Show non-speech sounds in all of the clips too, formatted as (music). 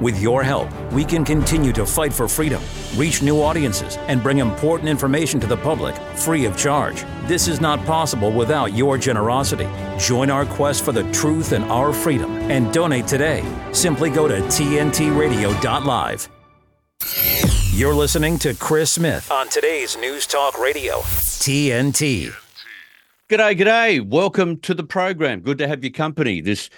With your help, we can continue to fight for freedom, reach new audiences, and bring important information to the public free of charge. This is not possible without your generosity. Join our quest for the truth and our freedom and donate today. Simply go to tntradio.live. You're listening to Chris Smith on today's News Talk Radio, TNT. G'day, g'day. Welcome to the program. Good to have your company this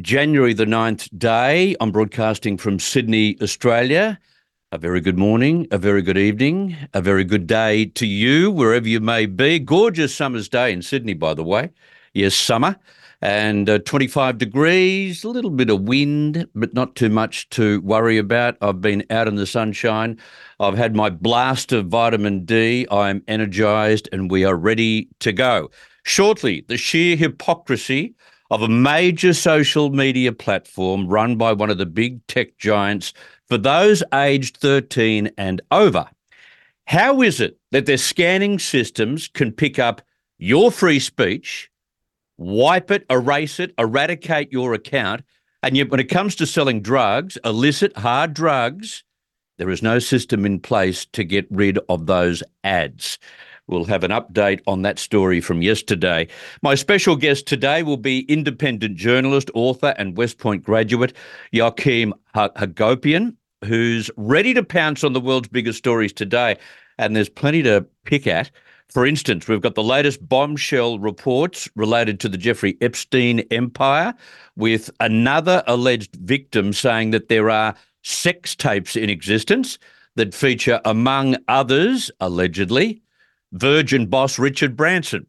January the 9th day. I'm broadcasting from Sydney, Australia. A very good morning, a very good evening, a very good day to you, wherever you may be. Gorgeous summer's day in Sydney, by the way. Yes, summer. And uh, 25 degrees, a little bit of wind, but not too much to worry about. I've been out in the sunshine. I've had my blast of vitamin D. I'm energized and we are ready to go. Shortly, the sheer hypocrisy of a major social media platform run by one of the big tech giants for those aged 13 and over. How is it that their scanning systems can pick up your free speech, wipe it, erase it, eradicate your account, and yet when it comes to selling drugs, illicit hard drugs, there is no system in place to get rid of those ads. We'll have an update on that story from yesterday. My special guest today will be independent journalist, author, and West Point graduate Joachim Hagopian, who's ready to pounce on the world's biggest stories today. And there's plenty to pick at. For instance, we've got the latest bombshell reports related to the Jeffrey Epstein empire, with another alleged victim saying that there are sex tapes in existence that feature, among others, allegedly, Virgin boss Richard Branson.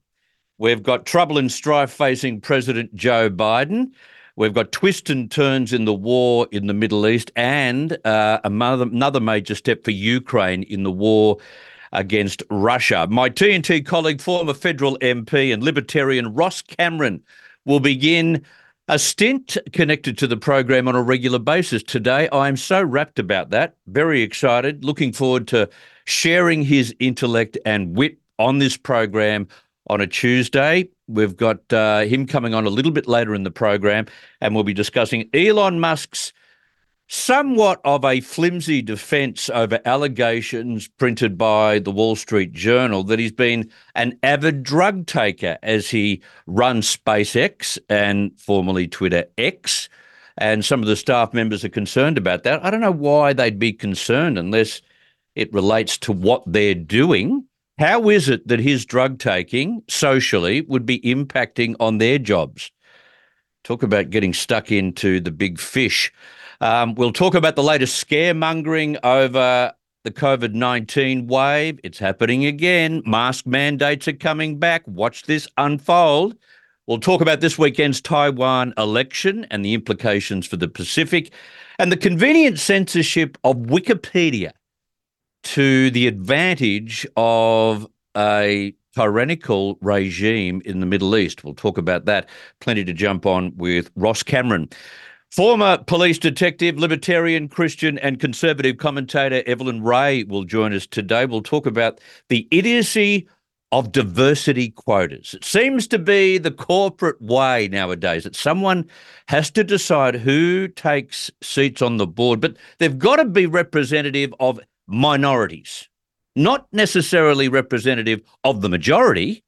We've got trouble and strife facing President Joe Biden. We've got twists and turns in the war in the Middle East and uh, another major step for Ukraine in the war against Russia. My TNT colleague, former federal MP and libertarian Ross Cameron, will begin a stint connected to the program on a regular basis today. I am so rapt about that. Very excited. Looking forward to sharing his intellect and wit on this program on a Tuesday. We've got uh, him coming on a little bit later in the program, and we'll be discussing Elon Musk's somewhat of a flimsy defense over allegations printed by the Wall Street Journal that he's been an avid drug taker as he runs SpaceX and formerly Twitter X. And some of the staff members are concerned about that. I don't know why they'd be concerned unless it relates to what they're doing. How is it that his drug taking socially would be impacting on their jobs? Talk about getting stuck into the big fish. Um, we'll talk about the latest scaremongering over the COVID 19 wave. It's happening again. Mask mandates are coming back. Watch this unfold. We'll talk about this weekend's Taiwan election and the implications for the Pacific and the convenient censorship of Wikipedia to the advantage of a tyrannical regime in the Middle East. We'll talk about that. Plenty to jump on with Ross Cameron. Former police detective, libertarian, Christian, and conservative commentator Evelyn Rae will join us today. We'll talk about the idiocy of diversity quotas. It seems to be the corporate way nowadays that someone has to decide who takes seats on the board, but they've got to be representative of minorities, not necessarily representative of the majority.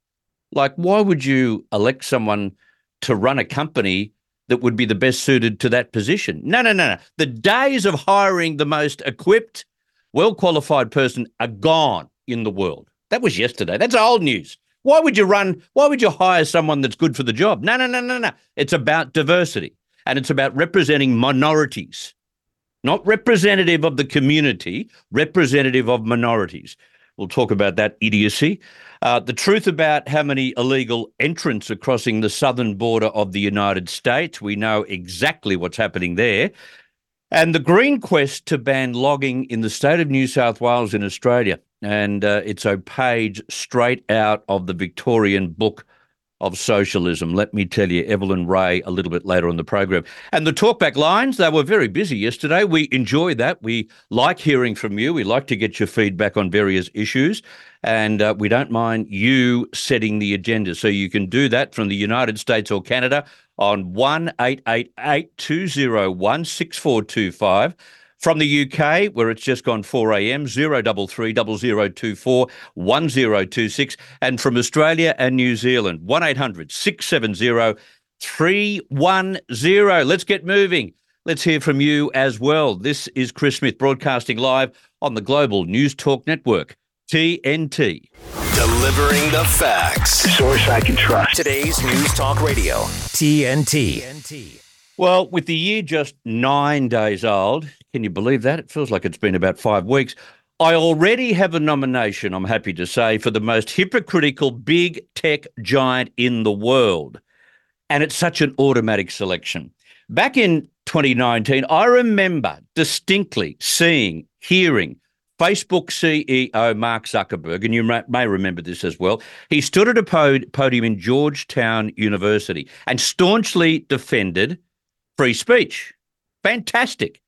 Like, why would you elect someone to run a company that would be the best suited to that position? No, no, no, no. The days of hiring the most equipped, well qualified person are gone in the world. That was yesterday. That's old news. Why would you run? Why would you hire someone that's good for the job? No, no, no, no, no. It's about diversity and it's about representing minorities not representative of the community, representative of minorities. We'll talk about that idiocy. Uh, the truth about how many illegal entrants are crossing the southern border of the United States. We know exactly what's happening there. And the green quest to ban logging in the state of New South Wales in Australia. And uh, it's a page straight out of the Victorian book of socialism. Let me tell you, Evelyn Rae a little bit later on the program. And the talkback lines, they were very busy yesterday. We enjoy that. We like hearing from you. We like to get your feedback on various issues. And uh, we don't mind you setting the agenda. So you can do that from the United States or Canada on 1 201 6425 from the UK, where it's just gone 4 a.m., 033 0024 1026. And from Australia and New Zealand, 1 800 670 310. Let's get moving. Let's hear from you as well. This is Chris Smith broadcasting live on the Global News Talk Network, TNT. Delivering the facts. Source I can trust. Today's News Talk Radio, TNT. TNT. Well, with the year just nine days old, can you believe that? It feels like it's been about five weeks. I already have a nomination, I'm happy to say, for the most hypocritical big tech giant in the world. And it's such an automatic selection. Back in 2019, I remember distinctly seeing, hearing Facebook CEO Mark Zuckerberg, and you may remember this as well. He stood at a podium in Georgetown University and staunchly defended free speech. Fantastic.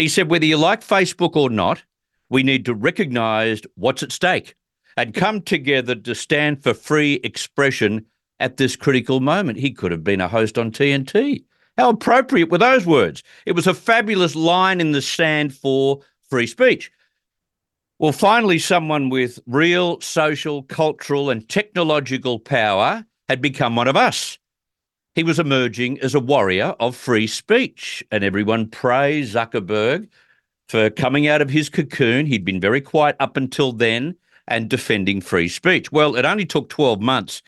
He said, whether you like Facebook or not, we need to recognize what's at stake and come together to stand for free expression at this critical moment. He could have been a host on TNT. How appropriate were those words? It was a fabulous line in the sand for free speech. Well, finally, someone with real social, cultural, and technological power had become one of us. He was emerging as a warrior of free speech, and everyone praised Zuckerberg for coming out of his cocoon. He'd been very quiet up until then and defending free speech. Well, it only took 12 months,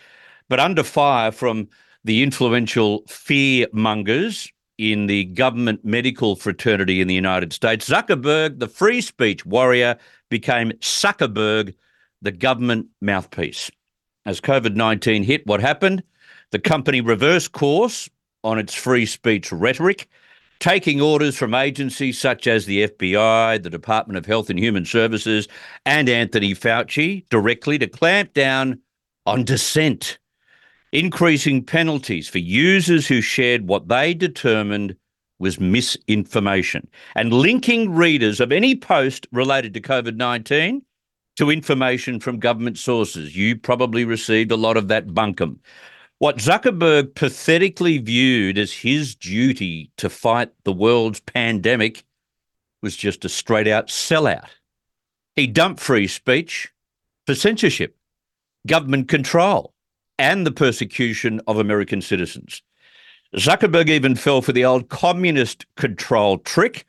but under fire from the influential fear mongers in the government medical fraternity in the United States, Zuckerberg, the free speech warrior, became Zuckerberg, the government mouthpiece. As COVID 19 hit, what happened? The company reversed course on its free speech rhetoric, taking orders from agencies such as the FBI, the Department of Health and Human Services, and Anthony Fauci directly to clamp down on dissent, increasing penalties for users who shared what they determined was misinformation, and linking readers of any post related to COVID 19 to information from government sources. You probably received a lot of that bunkum. What Zuckerberg pathetically viewed as his duty to fight the world's pandemic was just a straight out sellout. He dumped free speech for censorship, government control, and the persecution of American citizens. Zuckerberg even fell for the old communist control trick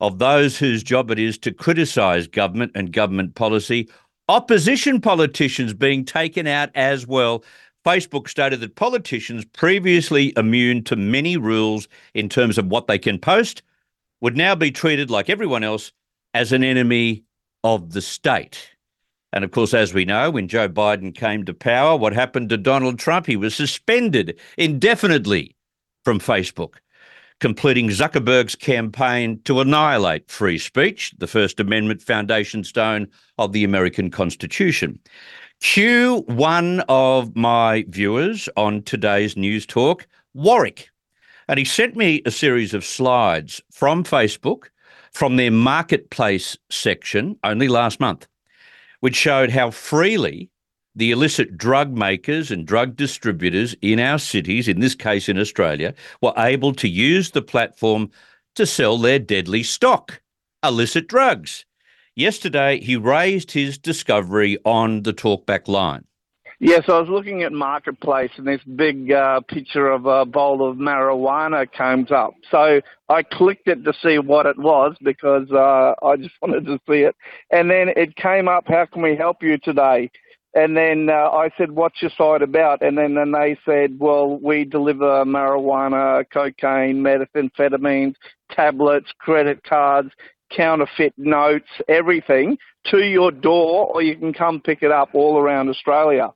of those whose job it is to criticize government and government policy, opposition politicians being taken out as well Facebook stated that politicians previously immune to many rules in terms of what they can post would now be treated like everyone else as an enemy of the state. And of course, as we know, when Joe Biden came to power, what happened to Donald Trump? He was suspended indefinitely from Facebook, completing Zuckerberg's campaign to annihilate free speech, the First Amendment foundation stone of the American Constitution. Cue one of my viewers on today's News Talk, Warwick. And he sent me a series of slides from Facebook from their marketplace section only last month, which showed how freely the illicit drug makers and drug distributors in our cities, in this case in Australia, were able to use the platform to sell their deadly stock, illicit drugs. Yesterday, he raised his discovery on the talkback line. Yes, I was looking at Marketplace and this big uh, picture of a bowl of marijuana comes up. So I clicked it to see what it was because uh, I just (laughs) wanted to see it. And then it came up, how can we help you today? And then uh, I said, what's your site about? And then and they said, well, we deliver marijuana, cocaine, methamphetamines, tablets, credit cards, counterfeit notes, everything to your door, or you can come pick it up all around Australia.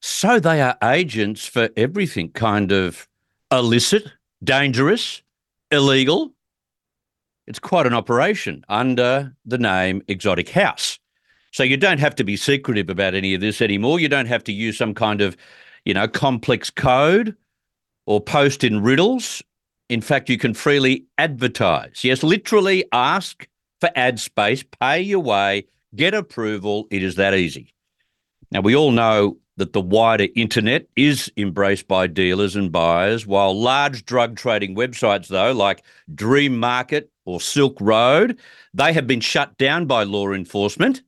So they are agents for everything kind of illicit, dangerous, illegal. It's quite an operation under the name Exotic House. So you don't have to be secretive about any of this anymore. You don't have to use some kind of, you know, complex code or post in riddles. In fact, you can freely advertise. Yes, literally ask for ad space, pay your way, get approval. It is that easy. Now, we all know that the wider internet is embraced by dealers and buyers, while large drug trading websites, though, like Dream Market or Silk Road, they have been shut down by law enforcement.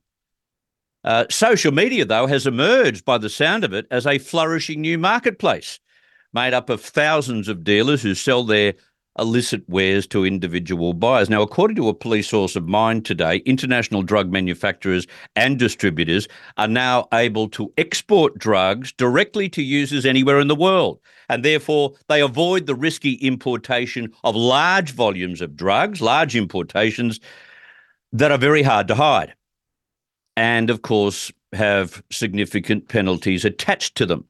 Uh, social media, though, has emerged by the sound of it as a flourishing new marketplace made up of thousands of dealers who sell their illicit wares to individual buyers. Now, according to a police source of mine today, international drug manufacturers and distributors are now able to export drugs directly to users anywhere in the world. And therefore, they avoid the risky importation of large volumes of drugs, large importations that are very hard to hide. And of course, have significant penalties attached to them.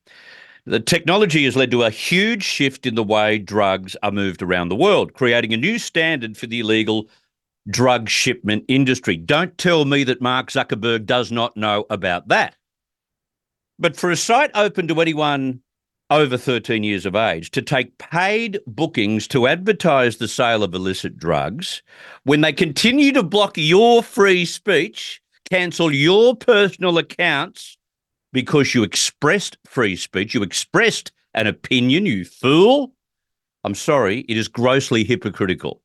The technology has led to a huge shift in the way drugs are moved around the world, creating a new standard for the illegal drug shipment industry. Don't tell me that Mark Zuckerberg does not know about that. But for a site open to anyone over 13 years of age to take paid bookings to advertise the sale of illicit drugs, when they continue to block your free speech, cancel your personal accounts, because you expressed free speech, you expressed an opinion, you fool. I'm sorry, it is grossly hypocritical.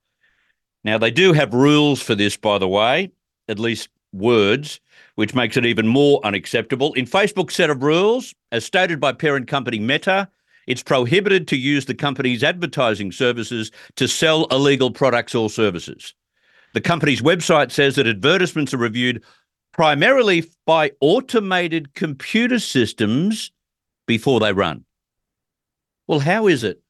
Now, they do have rules for this, by the way, at least words, which makes it even more unacceptable. In Facebook's set of rules, as stated by parent company Meta, it's prohibited to use the company's advertising services to sell illegal products or services. The company's website says that advertisements are reviewed primarily by automated computer systems before they run. Well, how is it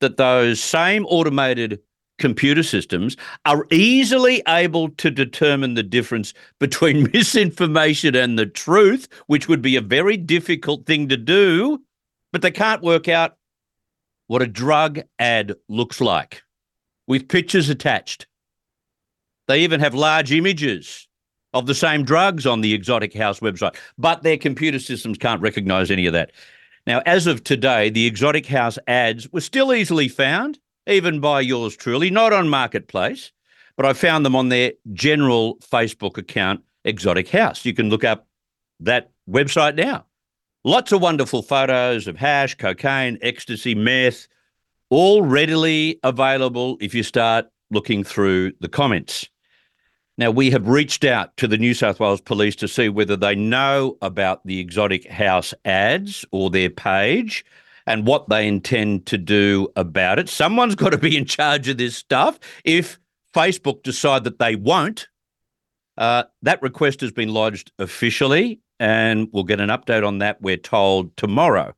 that those same automated computer systems are easily able to determine the difference between (laughs) misinformation and the truth, which would be a very difficult thing to do, but they can't work out what a drug ad looks like with pictures attached. They even have large images of the same drugs on the Exotic House website, but their computer systems can't recognize any of that. Now, as of today, the Exotic House ads were still easily found, even by yours truly, not on Marketplace, but I found them on their general Facebook account, Exotic House. You can look up that website now. Lots of wonderful photos of hash, cocaine, ecstasy, meth, all readily available if you start looking through the comments. Now, we have reached out to the New South Wales Police to see whether they know about the Exotic House ads or their page and what they intend to do about it. Someone's (laughs) got to be in charge of this stuff. If Facebook decide that they won't, uh, that request has been lodged officially, and we'll get an update on that, we're told, tomorrow.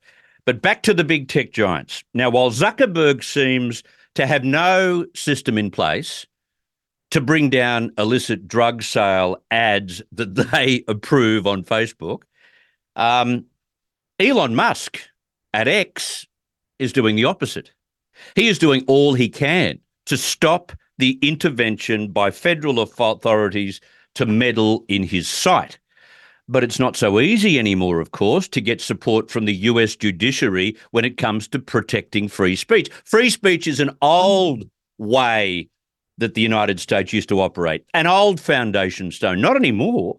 But back to the big tech giants. Now, while Zuckerberg seems to have no system in place, to bring down illicit drug sale ads that (laughs) they approve on Facebook. Um, Elon Musk at X is doing the opposite. He is doing all he can to stop the intervention by federal authorities to meddle in his site. But it's not so easy anymore, of course, to get support from the US judiciary when it comes to protecting free speech. Free speech is an old way that the United States used to operate. An old foundation stone, not anymore.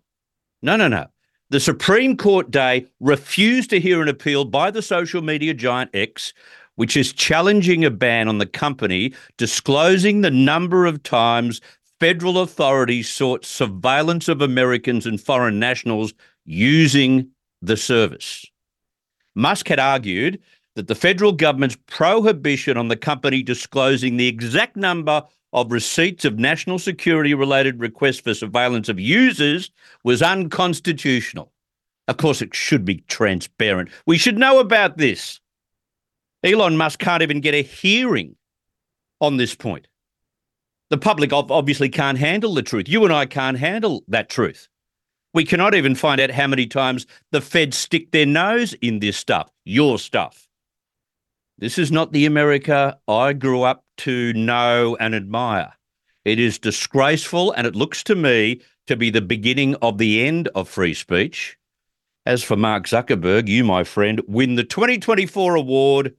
No, no, no. The Supreme Court day refused to hear an appeal by the social media giant X, which is challenging a ban on the company disclosing the number of times federal authorities sought surveillance of Americans and foreign nationals using the service. Musk had argued that the federal government's prohibition on the company disclosing the exact number of receipts of national security related requests for surveillance of users was unconstitutional. Of course, it should be transparent. We should know about this. Elon Musk can't even get a hearing on this point. The public obviously can't handle the truth. You and I can't handle that truth. We cannot even find out how many times the feds stick their nose in this stuff, your stuff. This is not the America I grew up to know and admire. It is disgraceful, and it looks to me to be the beginning of the end of free speech. As for Mark Zuckerberg, you, my friend, win the 2024 award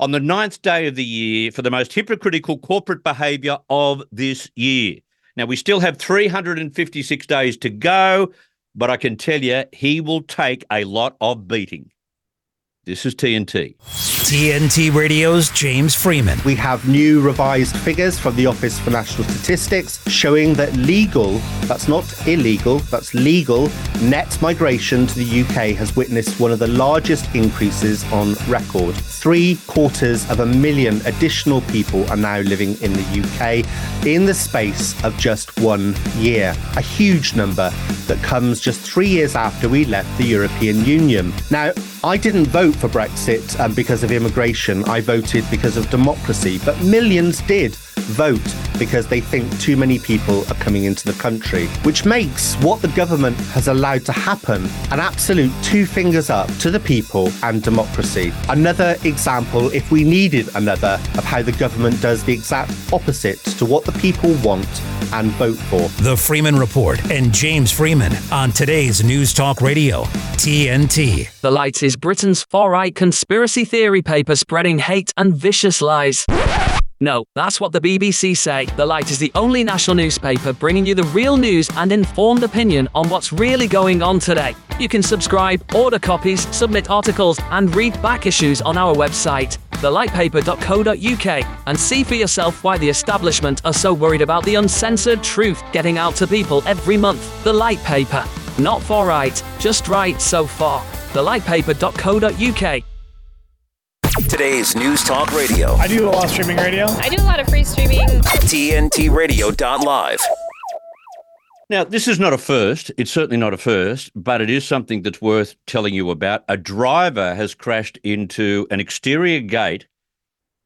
on the ninth day of the year for the most hypocritical corporate behaviour of this year. Now, we still have 356 days to go, but I can tell you he will take a lot of beating. This is TNT. TNT Radio's James Freeman. We have new revised figures from the Office for National Statistics showing that legal, that's not illegal, that's legal, net migration to the UK has witnessed one of the largest increases on record. Three quarters of a million additional people are now living in the UK in the space of just one year. A huge number that comes just three years after we left the European Union. Now, I didn't vote for Brexit um, because of immigration. I voted because of democracy. But millions did vote because they think too many people are coming into the country, which makes what the government has allowed to happen an absolute two fingers up to the people and democracy. Another example, if we needed another, of how the government does the exact opposite to what the people want and vote for. The Freeman Report and James Freeman on today's News Talk Radio, TNT. The Light is Britain's far right conspiracy theory paper spreading hate and vicious lies. No, that's what the BBC say. The Light is the only national newspaper bringing you the real news and informed opinion on what's really going on today. You can subscribe, order copies, submit articles, and read back issues on our website, thelightpaper.co.uk, and see for yourself why the establishment are so worried about the uncensored truth getting out to people every month. The Light Paper. Not for right, just right so far. Thelightpaper.co.uk. Today's News Talk Radio. I do a lot of streaming radio. I do a lot of free streaming. TNTRadio.live. Now, this is not a first. It's certainly not a first, but it is something that's worth telling you about. A driver has crashed into an exterior gate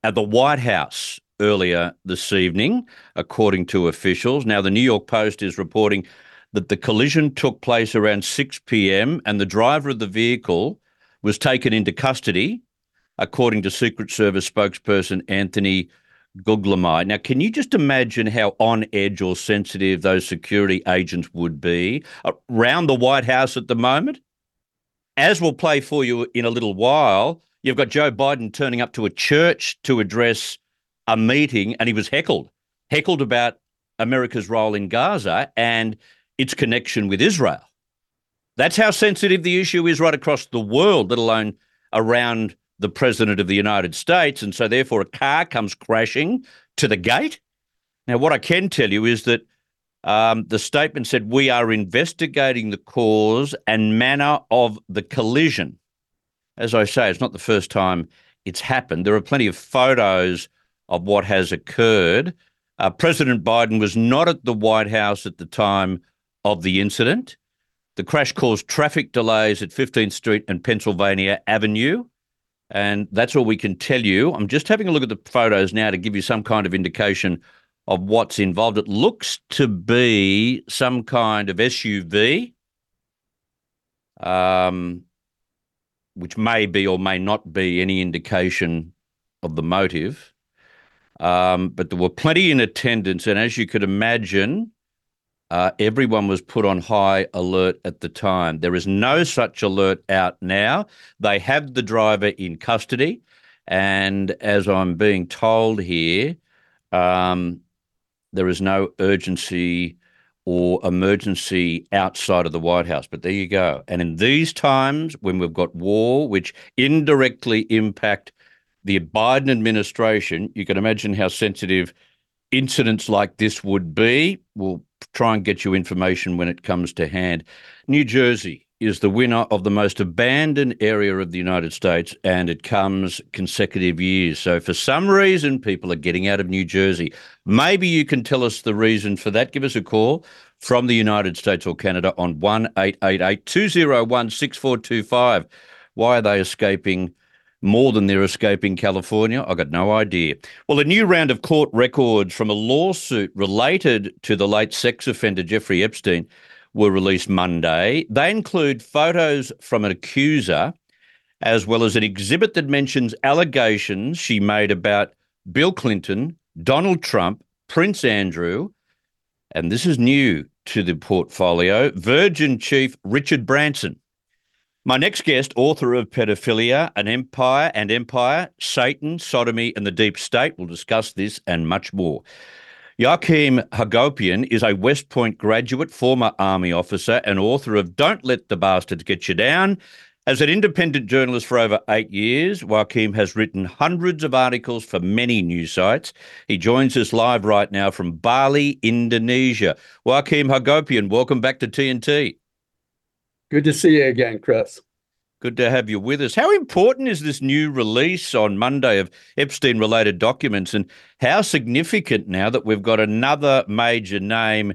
at the White House earlier this evening, according to officials. Now, the New York Post is reporting that the collision took place around 6 p.m. and the driver of the vehicle was taken into custody according to Secret Service spokesperson Anthony Guglielmi. Now, can you just imagine how on edge or sensitive those security agents would be around the White House at the moment? As we'll play for you in a little while, you've got Joe Biden turning up to a church to address a meeting, and he was heckled, heckled about America's role in Gaza and its connection with Israel. That's how sensitive the issue is right across the world, let alone around the president of the United States. And so, therefore, a car comes crashing to the gate. Now, what I can tell you is that um, the statement said, We are investigating the cause and manner of the collision. As I say, it's not the first time it's happened. There are plenty of photos of what has occurred. Uh, President Biden was not at the White House at the time of the incident. The crash caused traffic delays at 15th Street and Pennsylvania Avenue. And that's all we can tell you. I'm just having a look at the photos now to give you some kind of indication of what's involved. It looks to be some kind of SUV, um, which may be or may not be any indication of the motive. Um, but there were plenty in attendance. And as you could imagine, uh, everyone was put on high alert at the time. There is no such alert out now. They have the driver in custody. And as I'm being told here, um, there is no urgency or emergency outside of the White House. But there you go. And in these times, when we've got war, which indirectly impact the Biden administration, you can imagine how sensitive incidents like this would be. We'll try and get you information when it comes to hand. New Jersey is the winner of the most abandoned area of the United States, and it comes consecutive years. So, for some reason, people are getting out of New Jersey. Maybe you can tell us the reason for that. Give us a call from the United States or Canada on 1 888 201 6425. Why are they escaping? More than they're escaping California? I got no idea. Well, a new round of court records from a lawsuit related to the late sex offender Jeffrey Epstein were released Monday. They include photos from an accuser, as well as an exhibit that mentions allegations she made about Bill Clinton, Donald Trump, Prince Andrew, and this is new to the portfolio, Virgin chief Richard Branson. My next guest, author of Pedophilia, An Empire and Empire, Satan, Sodomy, and the Deep State, will discuss this and much more. Joachim Hagopian is a West Point graduate, former Army officer, and author of Don't Let the Bastards Get You Down. As an independent journalist for over eight years, Joachim has written hundreds of articles for many news sites. He joins us live right now from Bali, Indonesia. Joachim Hagopian, welcome back to TNT. Good to see you again, Chris. Good to have you with us. How important is this new release on Monday of Epstein related documents, and how significant now that we've got another major name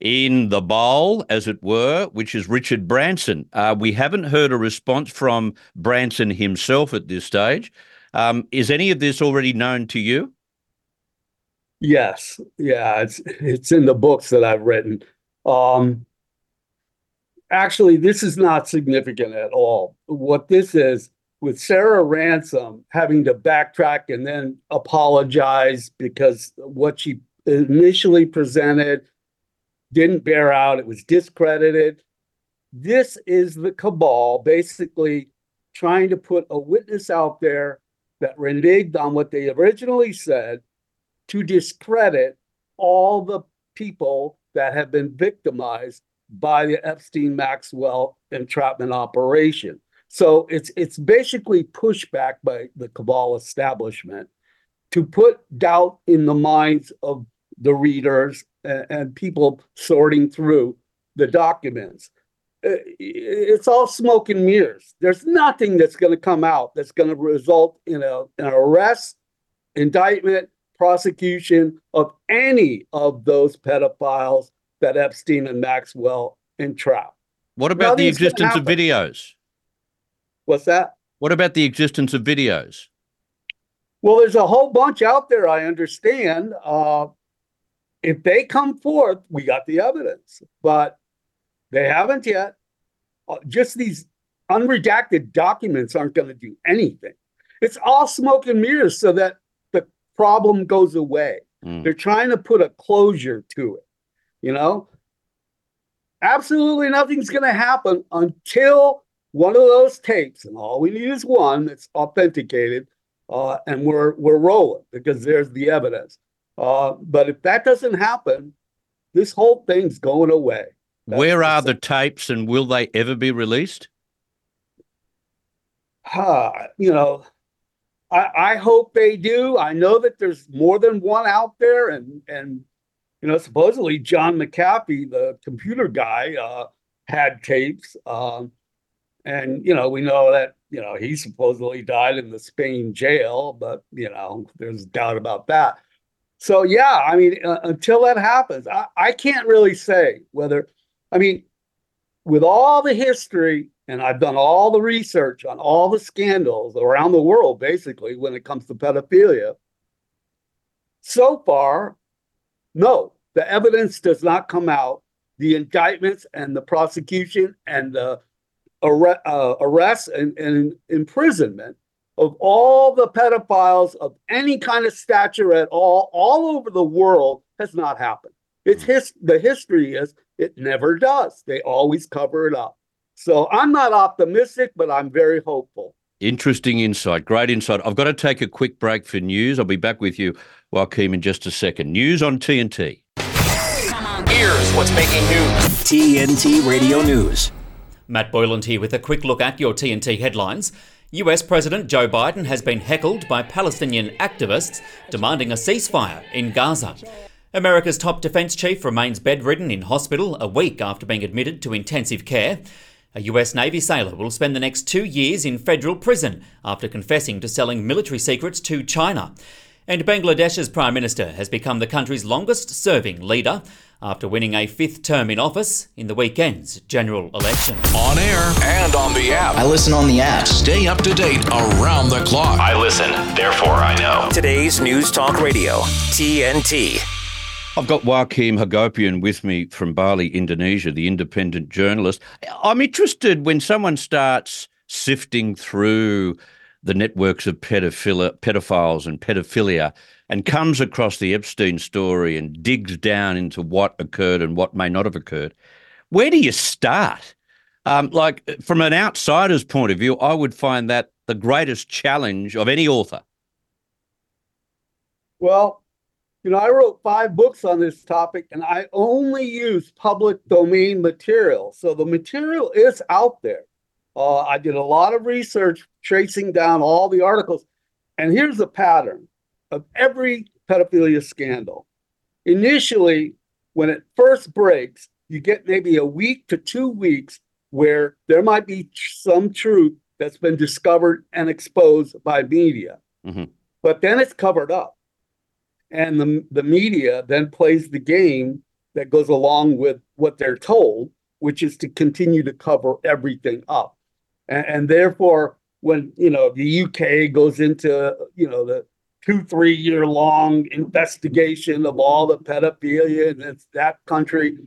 in the bowl, as it were, which is Richard Branson? Uh, we haven't heard a response from Branson himself at this stage. Um, is any of this already known to you? Yes, yeah, it's it's in the books that I've written. Um, actually, this is not significant at all. What this is, with Sarah Ransome having to backtrack and then apologize because what she initially presented didn't bear out, it was discredited. This is the cabal basically trying to put a witness out there that reneged on what they originally said to discredit all the people that have been victimized by the Epstein Maxwell entrapment operation. So it's it's basically pushback by the cabal establishment to put doubt in the minds of the readers and, and people sorting through the documents. Uh, it's all smoke and mirrors. There's nothing that's going to come out that's going to result in a, an arrest, indictment, prosecution of any of those pedophiles that Epstein and Maxwell entrapped. What about the existence of videos? What's that? What about the existence of videos? Well, there's a whole bunch out there, I understand. Uh, if they come forth, we got the evidence, but they haven't yet. Uh, just these unredacted documents aren't going to do anything. It's all smoke and mirrors so that the problem goes away. Mm. They're trying to put a closure to it. You know, absolutely nothing's going to happen until one of those tapes, and all we need is one that's authenticated, uh, and we're we're rolling because there's the evidence. Uh, but if that doesn't happen, this whole thing's going away. That's Where are the tapes, and will they ever be released? Uh, you know, I, I hope they do. I know that there's more than one out there, and and you know, supposedly John McAfee, the computer guy, uh, had tapes. Um, and, you know, we know that, you know, he supposedly died in the Spain jail, but, you know, there's doubt about that. So, yeah, I mean, uh, until that happens, I, I can't really say whether, I mean, with all the history, and I've done all the research on all the scandals around the world, basically, when it comes to pedophilia. So far, no, the evidence does not come out. The indictments and the prosecution and the arre- uh, arrest and, and imprisonment of all the pedophiles of any kind of stature at all, all over the world, has not happened. It's his the history is it never does. They always cover it up. So I'm not optimistic, but I'm very hopeful. Interesting insight. Great insight. I've got to take a quick break for news. I'll be back with you, Joachim, in just a second. News on TNT. Here's what's making news TNT Radio News. Matt Boyland here with a quick look at your TNT headlines. US President Joe Biden has been heckled by Palestinian activists demanding a ceasefire in Gaza. America's top defense chief remains bedridden in hospital a week after being admitted to intensive care. A US Navy sailor will spend the next two years in federal prison after confessing to selling military secrets to China. And Bangladesh's Prime Minister has become the country's longest serving leader after winning a fifth term in office in the weekend's general election. On air and on the app. I listen on the app. Stay up to date around the clock. I listen, therefore I know. Today's News Talk Radio, TNT. I've got Joachim Hagopian with me from Bali, Indonesia, the independent journalist. I'm interested when someone starts sifting through the networks of pedophiles and pedophilia and comes across the Epstein story and digs down into what occurred and what may not have occurred, where do you start? Um, like from an outsider's point of view, I would find that the greatest challenge of any author. Well, you know, I wrote five books on this topic and I only use public domain material. So the material is out there. Uh, I did a lot of research tracing down all the articles. And here's the pattern of every pedophilia scandal. Initially, when it first breaks, you get maybe a week to two weeks where there might be some truth that's been discovered and exposed by media. Mm-hmm. But then it's covered up. And the, the media then plays the game that goes along with what they're told, which is to continue to cover everything up. And, and therefore, when you know the UK goes into you know the two three year long investigation of all the pedophilia in that country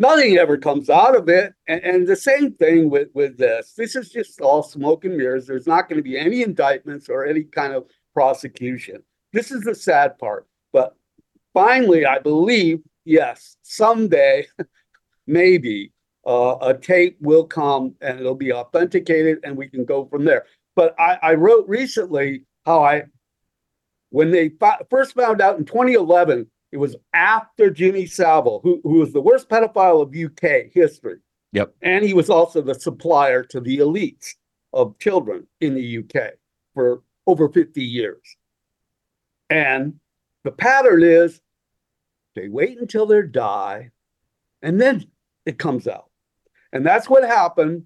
nothing ever comes out of it. And, and, the same thing with with this. This is just all smoke and mirrors. There's not going to be any indictments or any kind of prosecution. This is the sad part but finally i believe yes someday (laughs) maybe uh, a tape will come and it'll be authenticated and we can go from there but i, I wrote recently how i when they first found out in 2011, it was after Jimmy Savile, who, who was the worst pedophile of UK history. Yep. And he was also the supplier to the elites of children in the UK for over 50 years. And the pattern is they wait until they die and then it comes out. And that's what happened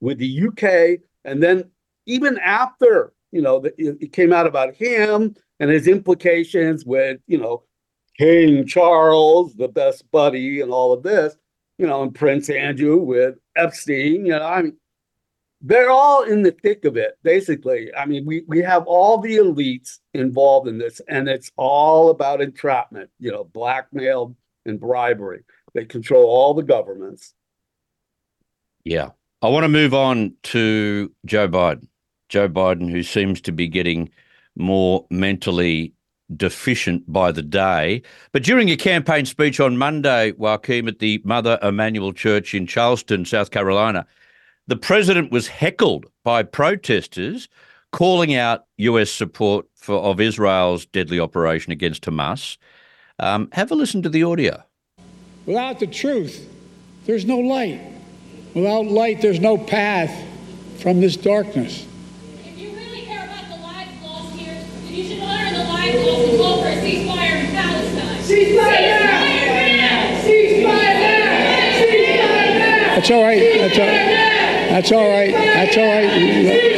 with the UK. And then even after you know, it came out about him and his implications with, you know, King Charles, the best buddy, and all of this, you know, and Prince Andrew with Epstein. You know, I mean, they're all in the thick of it, basically. I mean, we, we have all the elites involved in this, and it's all about entrapment, you know, blackmail and bribery. They control all the governments. Yeah. I want to move on to Joe Biden. Joe Biden, who seems to be getting more mentally deficient by the day. But during a campaign speech on Monday, Joachim, at the Mother Emanuel Church in Charleston, South Carolina, the president was heckled by protesters calling out US support for, of Israel's deadly operation against Hamas. Um, have a listen to the audio. Without the truth, there's no light. Without light, there's no path from this darkness. If you really care about the lives lost here, then you should honor the lives lost and call for a ceasefire in Palestine. Ceasefire! Ceasefire! Ceasefire! That's all right. That's all, that's all right. That's all right.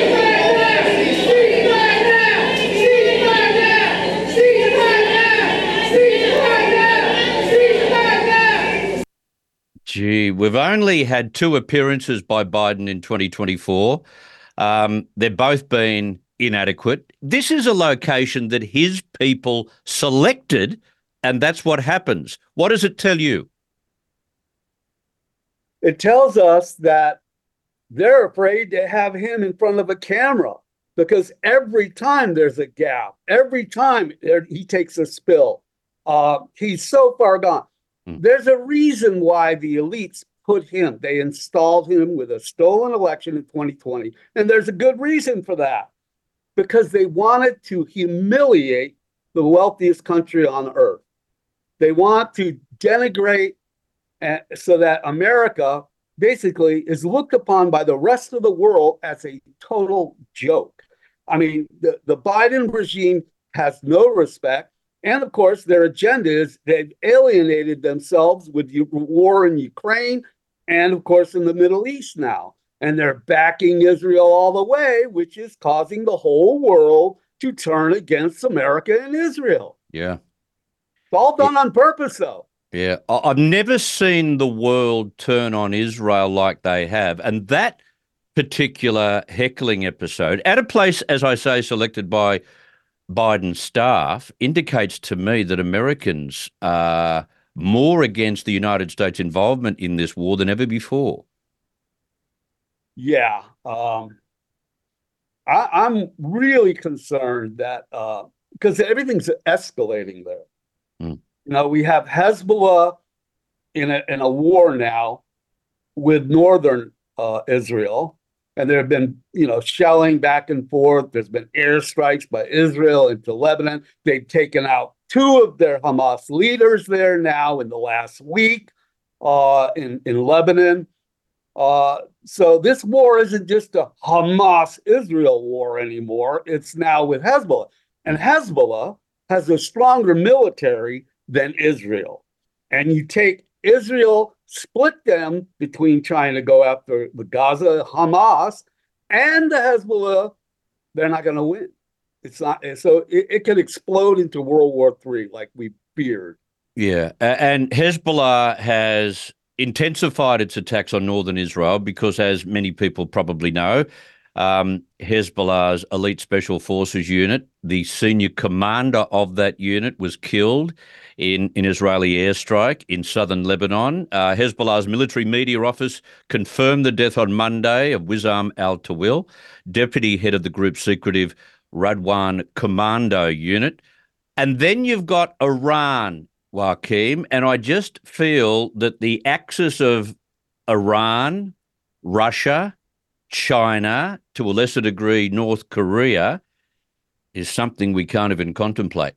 Gee, we've only had two appearances by Biden in 2024. Um, they've both been inadequate. This is a location that his people selected, and that's what happens. What does it tell you? It tells us that they're afraid to have him in front of a camera because every time there's a gap, every time he takes a spill, uh, he's so far gone. Hmm. There's a reason why the elites put him, they installed him with a stolen election in 2020. And there's a good reason for that because they wanted to humiliate the wealthiest country on earth. They want to denigrate uh, so that America basically is looked upon by the rest of the world as a total joke. I mean, the, the Biden regime has no respect. And of course, their agenda is they've alienated themselves with the war in Ukraine and, of course, in the Middle East now and they're backing Israel all the way, which is causing the whole world to turn against America and Israel. Yeah. It's all done on purpose, though. Yeah. I've never seen the world turn on Israel like they have. And that particular heckling episode, at a place, as I say, selected by Biden staff, indicates to me that Americans are more against the United States involvement in this war than ever before. Yeah. Um, I, I'm really concerned that uh, because everything's escalating there. Mm. Know, we have Hezbollah in a in a war now with northern uh, Israel, and there have been you know shelling back and forth. There's been airstrikes by Israel into Lebanon. They've taken out two of their Hamas leaders there now in the last week uh, in in Lebanon. Uh, so this war isn't just a Hamas Israel war anymore. It's now with Hezbollah. And Hezbollah has a stronger military than Israel. And you take Israel, split them between trying to go after the Gaza Hamas and the Hezbollah, they're not going to win. It's not so it, it could explode into World War III like we feared. Yeah. And Hezbollah has intensified its attacks on northern Israel because, as many people probably know, um, Hezbollah's elite special forces unit, the senior commander of that unit, was killed in an Israeli airstrike in southern Lebanon. Uh, Hezbollah's military media office confirmed the death on Monday of Wissam al Tawil, deputy head of the group's secretive Radwan Commando unit. And then you've got Iran Joachim, and I just feel that the axis of Iran, Russia, China, to a lesser degree, North Korea, is something we can't even contemplate.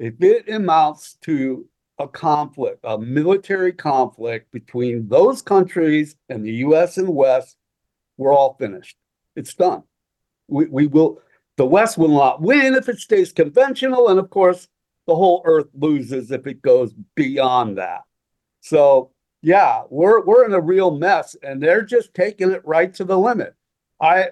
If it amounts to a conflict, a military conflict between those countries and the US and the West, we're all finished. It's done. We, we will, the West will not win if it stays conventional. And of course, the whole earth loses if it goes beyond that. So yeah, we're we're in a real mess and they're just taking it right to the limit. I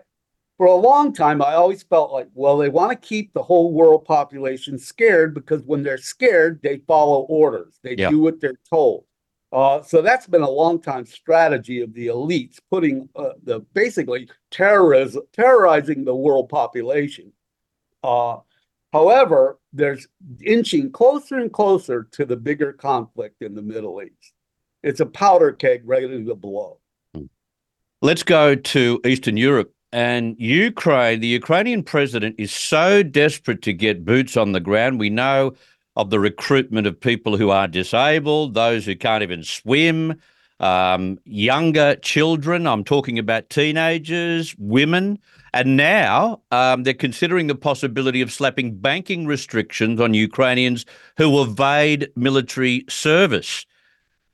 for a long time I always felt like, well, they want to keep the whole world population scared because when they're scared, they follow orders. They Yeah. do what they're told. Uh, so that's been a long time strategy of the elites, putting uh, the basically terrorism, terrorizing the world population. Uh, however, there's inching closer and closer to the bigger conflict in the Middle East. It's a powder keg ready to blow. Let's go to Eastern Europe and Ukraine. The Ukrainian president is so desperate to get boots on the ground. We know of the recruitment of people who are disabled, those who can't even swim, um, younger children. I'm talking about teenagers, women. And now um, they're considering the possibility of slapping banking restrictions on Ukrainians who evade military service.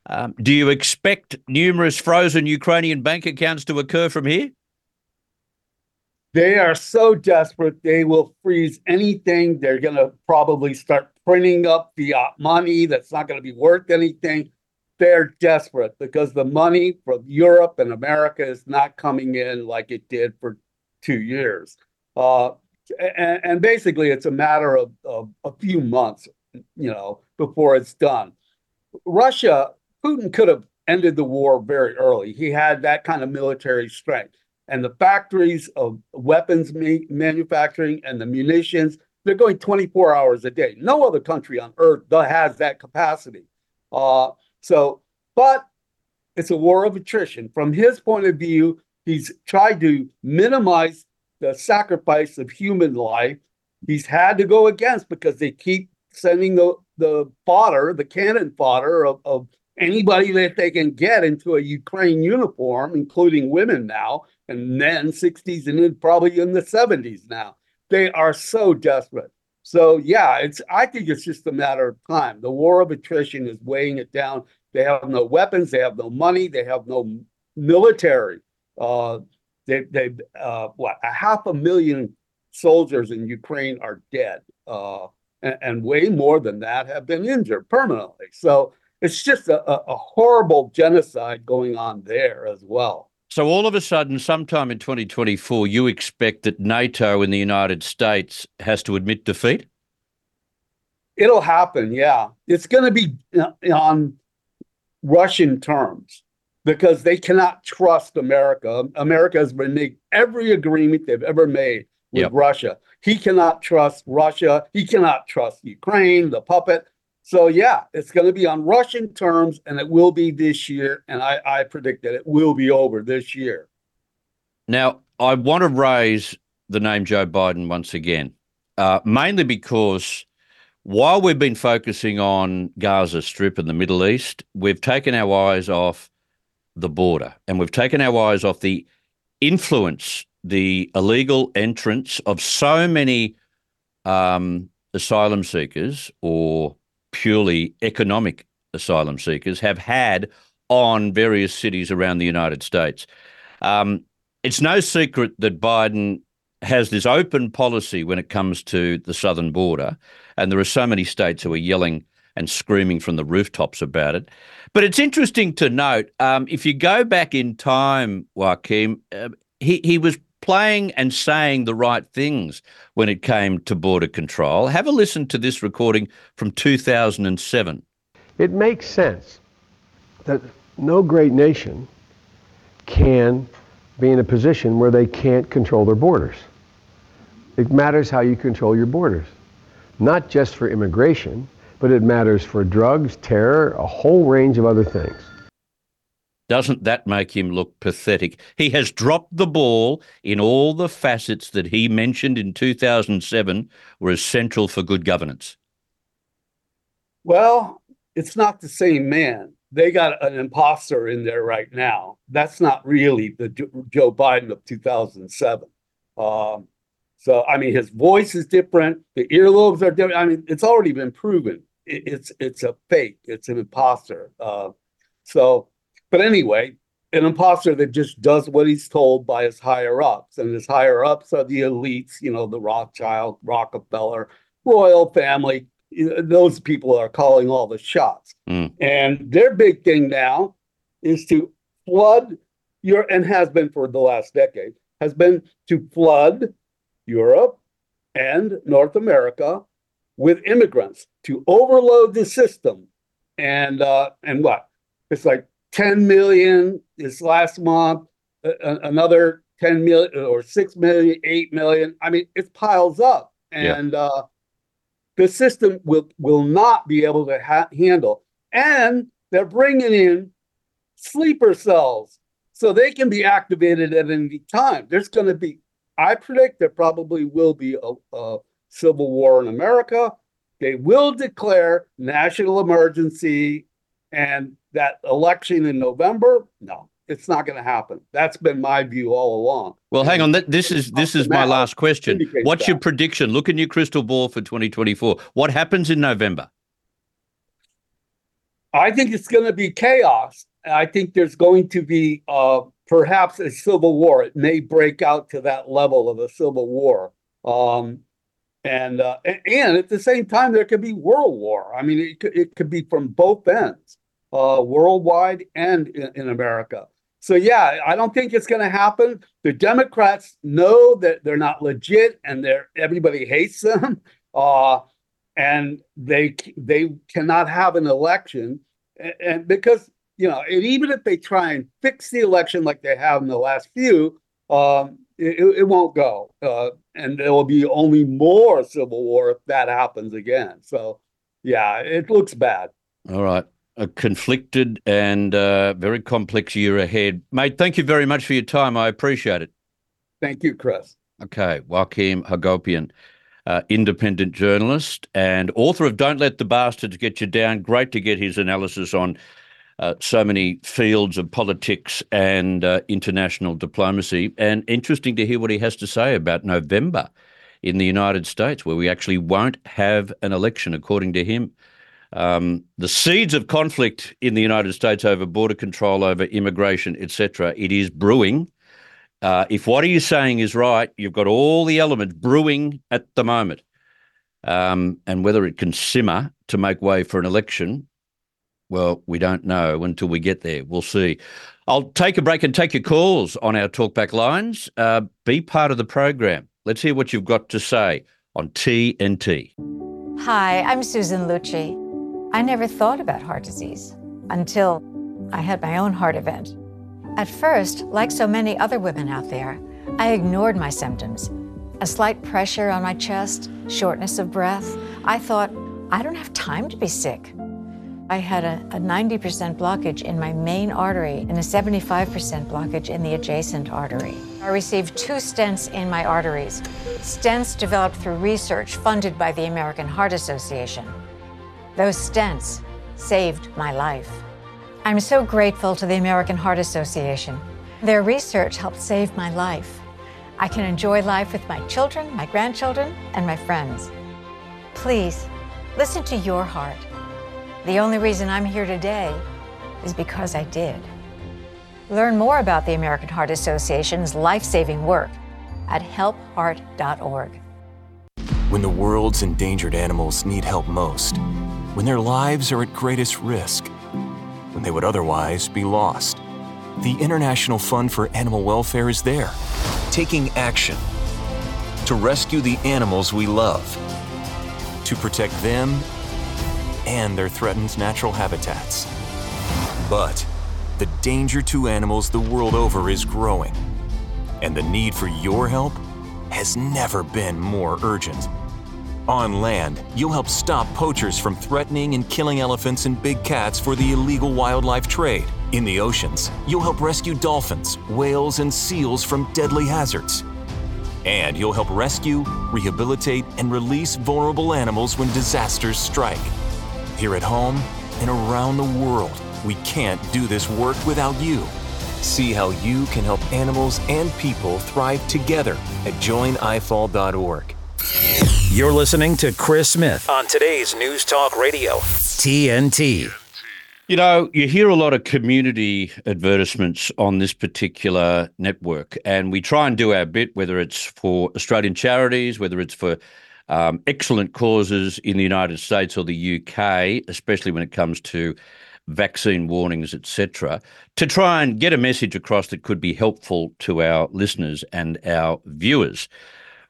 Um, do you expect numerous frozen Ukrainian bank accounts to occur from here? They are so desperate, they will freeze anything. They're going to probably start printing up fiat money that's not going to be worth anything. They're desperate because the money from Europe and America is not coming in like it did for two years. Uh, and, and basically, it's a matter of, of a few months, you know, before it's done. Russia, Putin could have ended the war very early. He had that kind of military strength. And the factories of weapons ma- manufacturing and the munitions, they're going 24 hours a day. No other country on earth has that capacity. Uh, so, but it's a war of attrition. From his point of view, he's tried to minimize the sacrifice of human life. He's had to go against because they keep sending the, the fodder, the cannon fodder of, of anybody that they can get into a Ukraine uniform, including women now, and men 60s and then probably in the 70s now. They are so desperate. So yeah, it's I think it's just a matter of time. The war of attrition is weighing it down. They have no weapons, they have no money, they have no military. Uh, they they uh, what a half a million soldiers in Ukraine are dead, uh, and, and way more than that have been injured permanently. So it's just a, a, horrible genocide going on there as well. So all of a sudden, sometime in 2024, you expect that NATO in the United States has to admit defeat? It'll happen, yeah. It's going to be uh, on Russian terms because they cannot trust America. America has reneged every agreement they've ever made with Yep. Russia. He cannot trust Russia. He cannot trust Ukraine, the puppet. So yeah, it's going to be on Russian terms, and it will be this year. And I, I predict that it will be over this year. Now, I want to raise the name Joe Biden once again, uh, mainly because while we've been focusing on Gaza Strip and the Middle East, we've taken our eyes off the border and we've taken our eyes off the influence, the illegal entrance of so many um, asylum seekers or purely economic asylum seekers have had on various cities around the United States. Um, it's no secret that Biden has this open policy when it comes to the southern border, and there are so many states who are yelling and screaming from the rooftops about it. But it's interesting to note um, if you go back in time, Joachim, uh, he, he was playing and saying the right things when it came to border control. Have a listen to this recording from 2007. It makes sense that no great nation can be in a position where they can't control their borders. It matters how you control your borders, not just for immigration, but it matters for drugs, terror, a whole range of other things. Doesn't that make him look pathetic? He has dropped the ball in all the facets that he mentioned in 2007 were essential for good governance. Well, it's not the same man. They got an imposter in there right now. That's not really the Joe Biden of 2007. Um, so, I mean, his voice is different. The earlobes are different. I mean, it's already been proven. It, it's it's a fake. It's an imposter. Uh, so, but anyway, an imposter that just does what he's told by his higher ups, and his higher ups are the elites. You know, the Rothschild, Rockefeller, royal family. Those people are calling all the shots, mm. and their big thing now is to flood your and has been for the last decade has been to flood Europe and North America with immigrants to overload the system. And uh, and what? It's like 10 million this last month, uh, another 10 million or 6 million, 8 million. I mean, it piles up. And yeah. uh, the system will will not be able to ha- handle. And they're bringing in sleeper cells so they can be activated at any time. There's going to be I predict there probably will be a, a civil war in America. They will declare national emergency and that election in November. No, it's not going to happen. That's been my view all along. Well, hang on. This is this is my last question. What's your prediction? Look in your crystal ball for 2024. What happens in November? I think it's going to be chaos. I think there's going to be uh, perhaps a civil war. It may break out to that level of a civil war. Um, and, uh, and at the same time, there could be world war. I mean, it could, it could be from both ends, uh, worldwide and in, in America. So yeah, I don't think it's going to happen. The Democrats know that they're not legit, and they're everybody hates them, (laughs) uh, and they they cannot have an election, and, and because you know, even if they try and fix the election like they have in the last few, um, it, it, won't go. Uh, and there will be only more civil war if that happens again. So, yeah, it looks bad. All right. A conflicted and uh, very complex year ahead. Mate, thank you very much for your time. I appreciate it. Thank you, Chris. Okay. Joachim Hagopian, uh, independent journalist and author of Don't Let the Bastards Get You Down. Great to get his analysis on uh, so many fields of politics and uh, international diplomacy. And interesting to hear what he has to say about November in the United States, where we actually won't have an election, according to him. Um, the seeds of conflict in the United States over border control, over immigration, etc., it is brewing. Uh, if what he's saying is right, you've got all the elements brewing at the moment. Um, and whether it can simmer to make way for an election, well, we don't know until we get there. We'll see. I'll take a break and take your calls on our talkback lines. Uh, be part of the program. Let's hear what you've got to say on TNT. Hi, I'm Susan Lucci. I never thought about heart disease until I had my own heart event. At first, like so many other women out there, I ignored my symptoms. A slight pressure on my chest, shortness of breath. I thought, I don't have time to be sick. I had a, a 90% blockage in my main artery and a 75% blockage in the adjacent artery. I received two stents in my arteries, stents developed through research funded by the American Heart Association. Those stents saved my life. I'm so grateful to the American Heart Association. Their research helped save my life. I can enjoy life with my children, my grandchildren, and my friends. Please, listen to your heart. The only reason I'm here today is because I did. Learn more about the American Heart Association's life saving work at helpheart.org. When the world's endangered animals need help most, when their lives are at greatest risk, when they would otherwise be lost, the International Fund for Animal Welfare is there, taking action to rescue the animals we love, to protect them and their threatened natural habitats. But the danger to animals the world over is growing, and the need for your help has never been more urgent. On land, you'll help stop poachers from threatening and killing elephants and big cats for the illegal wildlife trade. In the oceans, you'll help rescue dolphins, whales, and seals from deadly hazards. And you'll help rescue, rehabilitate, and release vulnerable animals when disasters strike. Here at home and around the world, we can't do this work without you. See how you can help animals and people thrive together at joinifaw.org. You're listening to Chris Smith on today's News Talk Radio, TNT. You know, you hear a lot of community advertisements on this particular network, and we try and do our bit, whether it's for Australian charities, whether it's for um, excellent causes in the United States or the UK, especially when it comes to vaccine warnings, etc., to try and get a message across that could be helpful to our listeners and our viewers.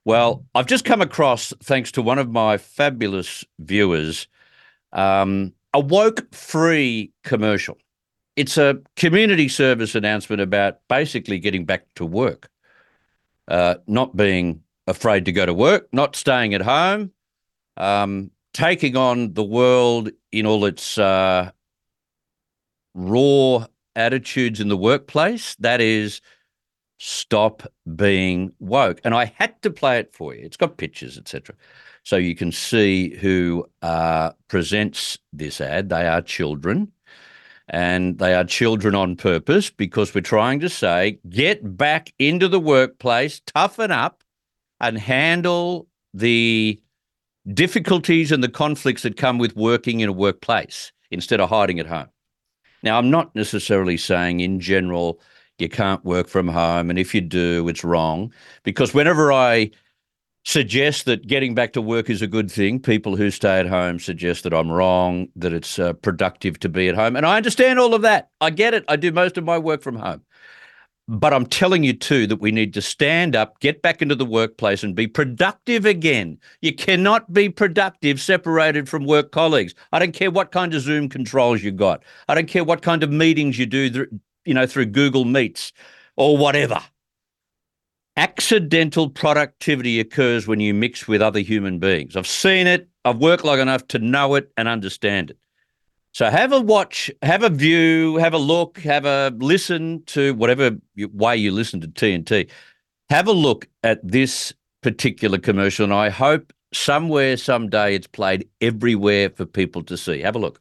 Well, I've just come across, thanks to one of my fabulous viewers, um, a woke free commercial. It's a community service announcement about basically getting back to work, uh, not being afraid to go to work, not staying at home, um, taking on the world in all its uh, raw attitudes in the workplace. That is, stop being woke. And I had to play it for you. It's got pictures, etc. So you can see who uh, presents this ad. They are children. And they are children on purpose because we're trying to say get back into the workplace, toughen up, and handle the difficulties and the conflicts that come with working in a workplace instead of hiding at home. Now, I'm not necessarily saying in general you can't work from home, and if you do, it's wrong. Because whenever I suggest that getting back to work is a good thing, people who stay at home suggest that I'm wrong, that it's uh, productive to be at home. And I understand all of that. I get it. I do most of my work from home. But I'm telling you too that we need to stand up, get back into the workplace, and be productive again. You cannot be productive separated from work colleagues. I don't care what kind of Zoom controls you got. I don't care what kind of meetings you do, you know, through Google Meets or whatever. Accidental productivity occurs when you mix with other human beings. I've seen it. I've worked long enough to know it and understand it. So have a watch, have a view, have a look, have a listen to whatever way you listen to TNT. Have a look at this particular commercial, and I hope somewhere, someday, it's played everywhere for people to see. Have a look.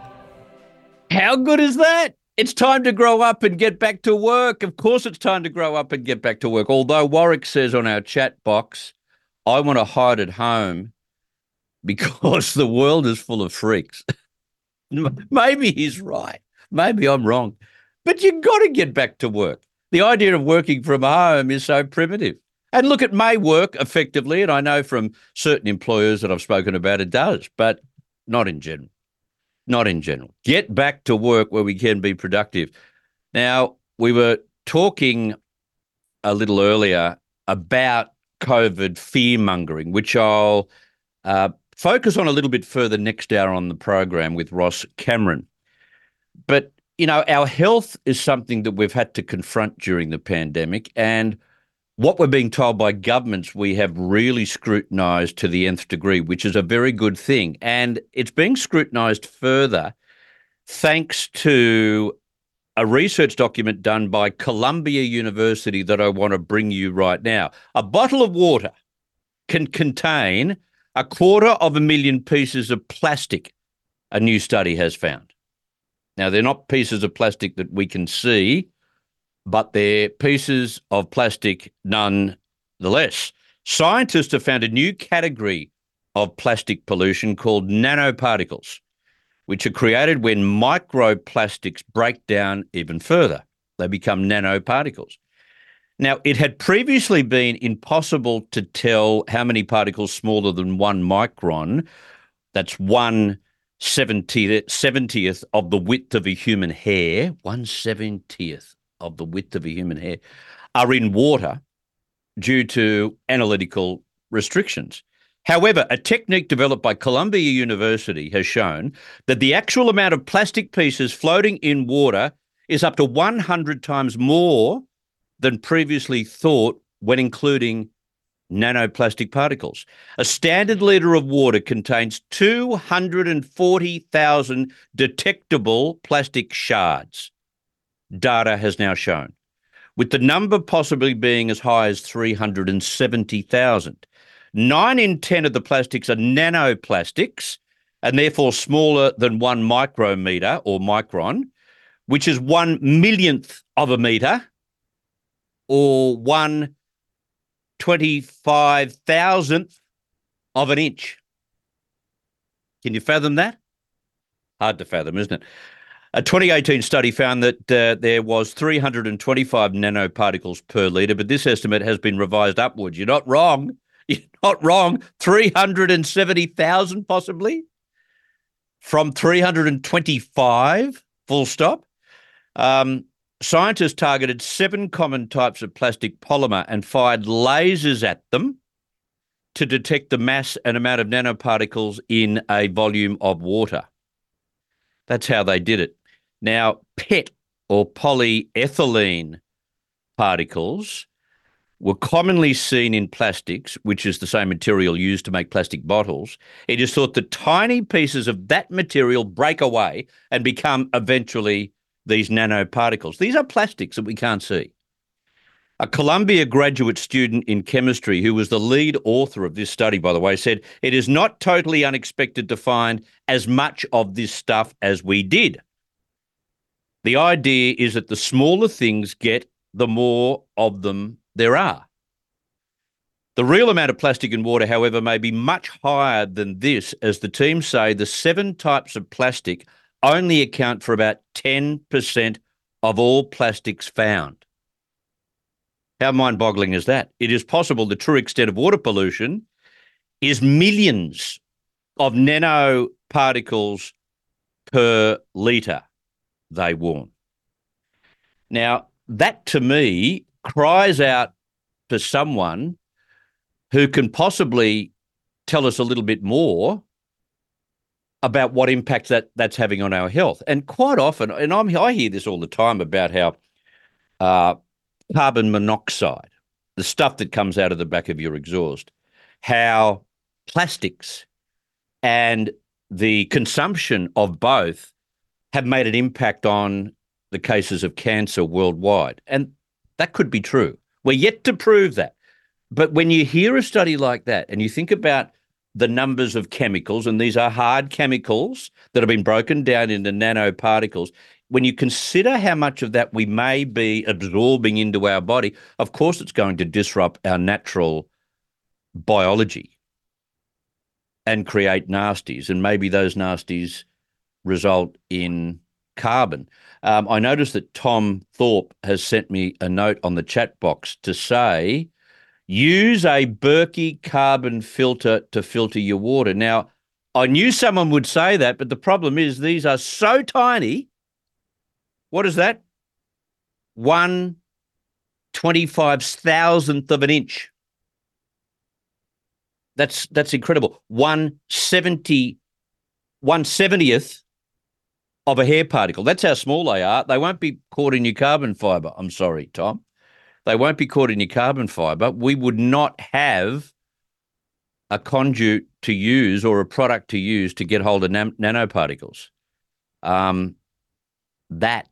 How good is that? It's time to grow up and get back to work. Of course, it's time to grow up and get back to work. Although Warwick says on our chat box, I want to hide at home (laughs) because the world is full of freaks. (laughs) Maybe he's right. Maybe I'm wrong. But you've got to get back to work. The idea of working from home is so primitive. And look, it may work effectively. And I know from certain employers that I've spoken about, it does, but not in general. Not in general. Get back to work where we can be productive. Now, we were talking a little earlier about COVID fear mongering, which I'll uh, focus on a little bit further next hour on the program with Ross Cameron. But, you know, our health is something that we've had to confront during the pandemic. And what we're being told by governments, we have really scrutinised to the nth degree, which is a very good thing. And it's being scrutinised further thanks to a research document done by Columbia University that I want to bring you right now. A bottle of water can contain a quarter of a million pieces of plastic, a new study has found. Now, they're not pieces of plastic that we can see, but they're pieces of plastic nonetheless. Scientists have found a new category of plastic pollution called nanoparticles which are created when microplastics break down even further. They become nanoparticles. Now, it had previously been impossible to tell how many particles smaller than one micron, that's one 70th, 70th of the width of a human hair, one 70th of the width of a human hair, are in water due to analytical restrictions. However, a technique developed by Columbia University has shown that the actual amount of plastic pieces floating in water is up to 100 times more than previously thought when including nanoplastic particles. A standard litre of water contains 240,000 detectable plastic shards, data has now shown, with the number possibly being as high as 370,000. Nine in 10 of the plastics are nanoplastics and therefore smaller than one micrometer or micron, which is one millionth of a meter or one one twenty-five thousandth of an inch. Can you fathom that? Hard to fathom, isn't it? A 2018 study found that uh, there was 325 nanoparticles per litre, but this estimate has been revised upwards. You're not wrong. (laughs) You're not wrong. 370,000 possibly from 325, full stop. Um, scientists targeted seven common types of plastic polymer and fired lasers at them to detect the mass and amount of nanoparticles in a volume of water. That's how they did it. Now, PET or polyethylene particles were commonly seen in plastics, which is the same material used to make plastic bottles. It is thought that tiny pieces of that material break away and become eventually these nanoparticles. These are plastics that we can't see. A Columbia graduate student in chemistry, who was the lead author of this study, by the way, said it is not totally unexpected to find as much of this stuff as we did. The idea is that the smaller things get, the more of them there are. The real amount of plastic in water, however, may be much higher than this, as the team say the seven types of plastic only account for about 10% of all plastics found. How mind boggling is that? It is possible the true extent of water pollution is millions of nanoparticles per litre, they warn. Now, that to me cries out for someone who can possibly tell us a little bit more about what impact that that's having on our health. And quite often, and I'm, I hear this all the time about how uh, carbon monoxide, the stuff that comes out of the back of your exhaust, how plastics and the consumption of both have made an impact on the cases of cancer worldwide. And that could be true. We're yet to prove that. But when you hear a study like that and you think about the numbers of chemicals, and these are hard chemicals that have been broken down into nanoparticles, when you consider how much of that we may be absorbing into our body, of course, it's going to disrupt our natural biology and create nasties. And maybe those nasties result in carbon. Um, I noticed that Tom Thorpe has sent me a note on the chat box to say, use a Berkey carbon filter to filter your water. Now, I knew someone would say that, but the problem is these are so tiny. What is that? One One twenty-five thousandth of an inch. That's that's incredible. One seventy, one seventieth of a hair particle. That's how small they are. They won't be caught in your carbon fiber. I'm sorry, Tom. They won't be caught in your carbon fiber. We would not have a conduit to use or a product to use to get hold of nan- nanoparticles. Um, that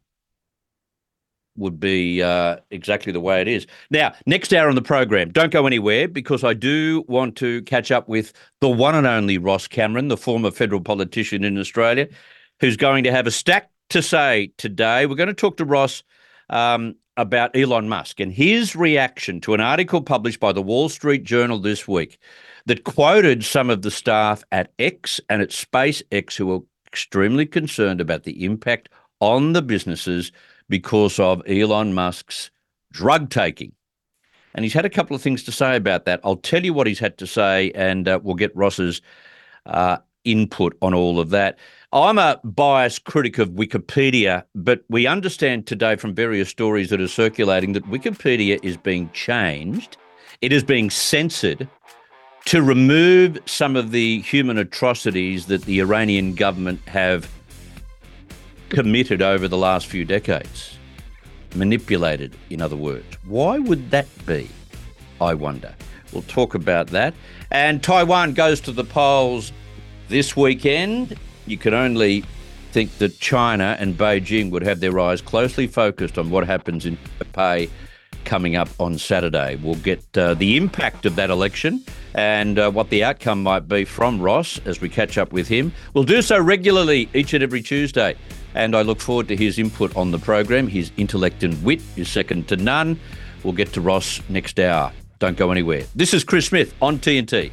would be uh, exactly the way it is. Now, next hour on the program, don't go anywhere because I do want to catch up with the one and only Ross Cameron, the former federal politician in Australia, who's going to have a stack to say today. We're going to talk to Ross um, about Elon Musk and his reaction to an article published by the Wall Street Journal this week that quoted some of the staff at X and at SpaceX who were extremely concerned about the impact on the businesses because of Elon Musk's drug taking. And he's had a couple of things to say about that. I'll tell you what he's had to say, and uh, we'll get Ross's uh, input on all of that. I'm a biased critic of Wikipedia, but we understand today from various stories that are circulating that Wikipedia is being changed. It is being censored to remove some of the human atrocities that the Iranian government have committed over the last few decades. Manipulated, in other words. Why would that be? I wonder. We'll talk about that. And Taiwan goes to the polls this weekend. You can only think that China and Beijing would have their eyes closely focused on what happens in Taipei coming up on Saturday. We'll get uh, the impact of that election and uh, what the outcome might be from Ross as we catch up with him. We'll do so regularly each and every Tuesday. And I look forward to his input on the program. His intellect and wit is second to none. We'll get to Ross next hour. Don't go anywhere. This is Chris Smith on TNT.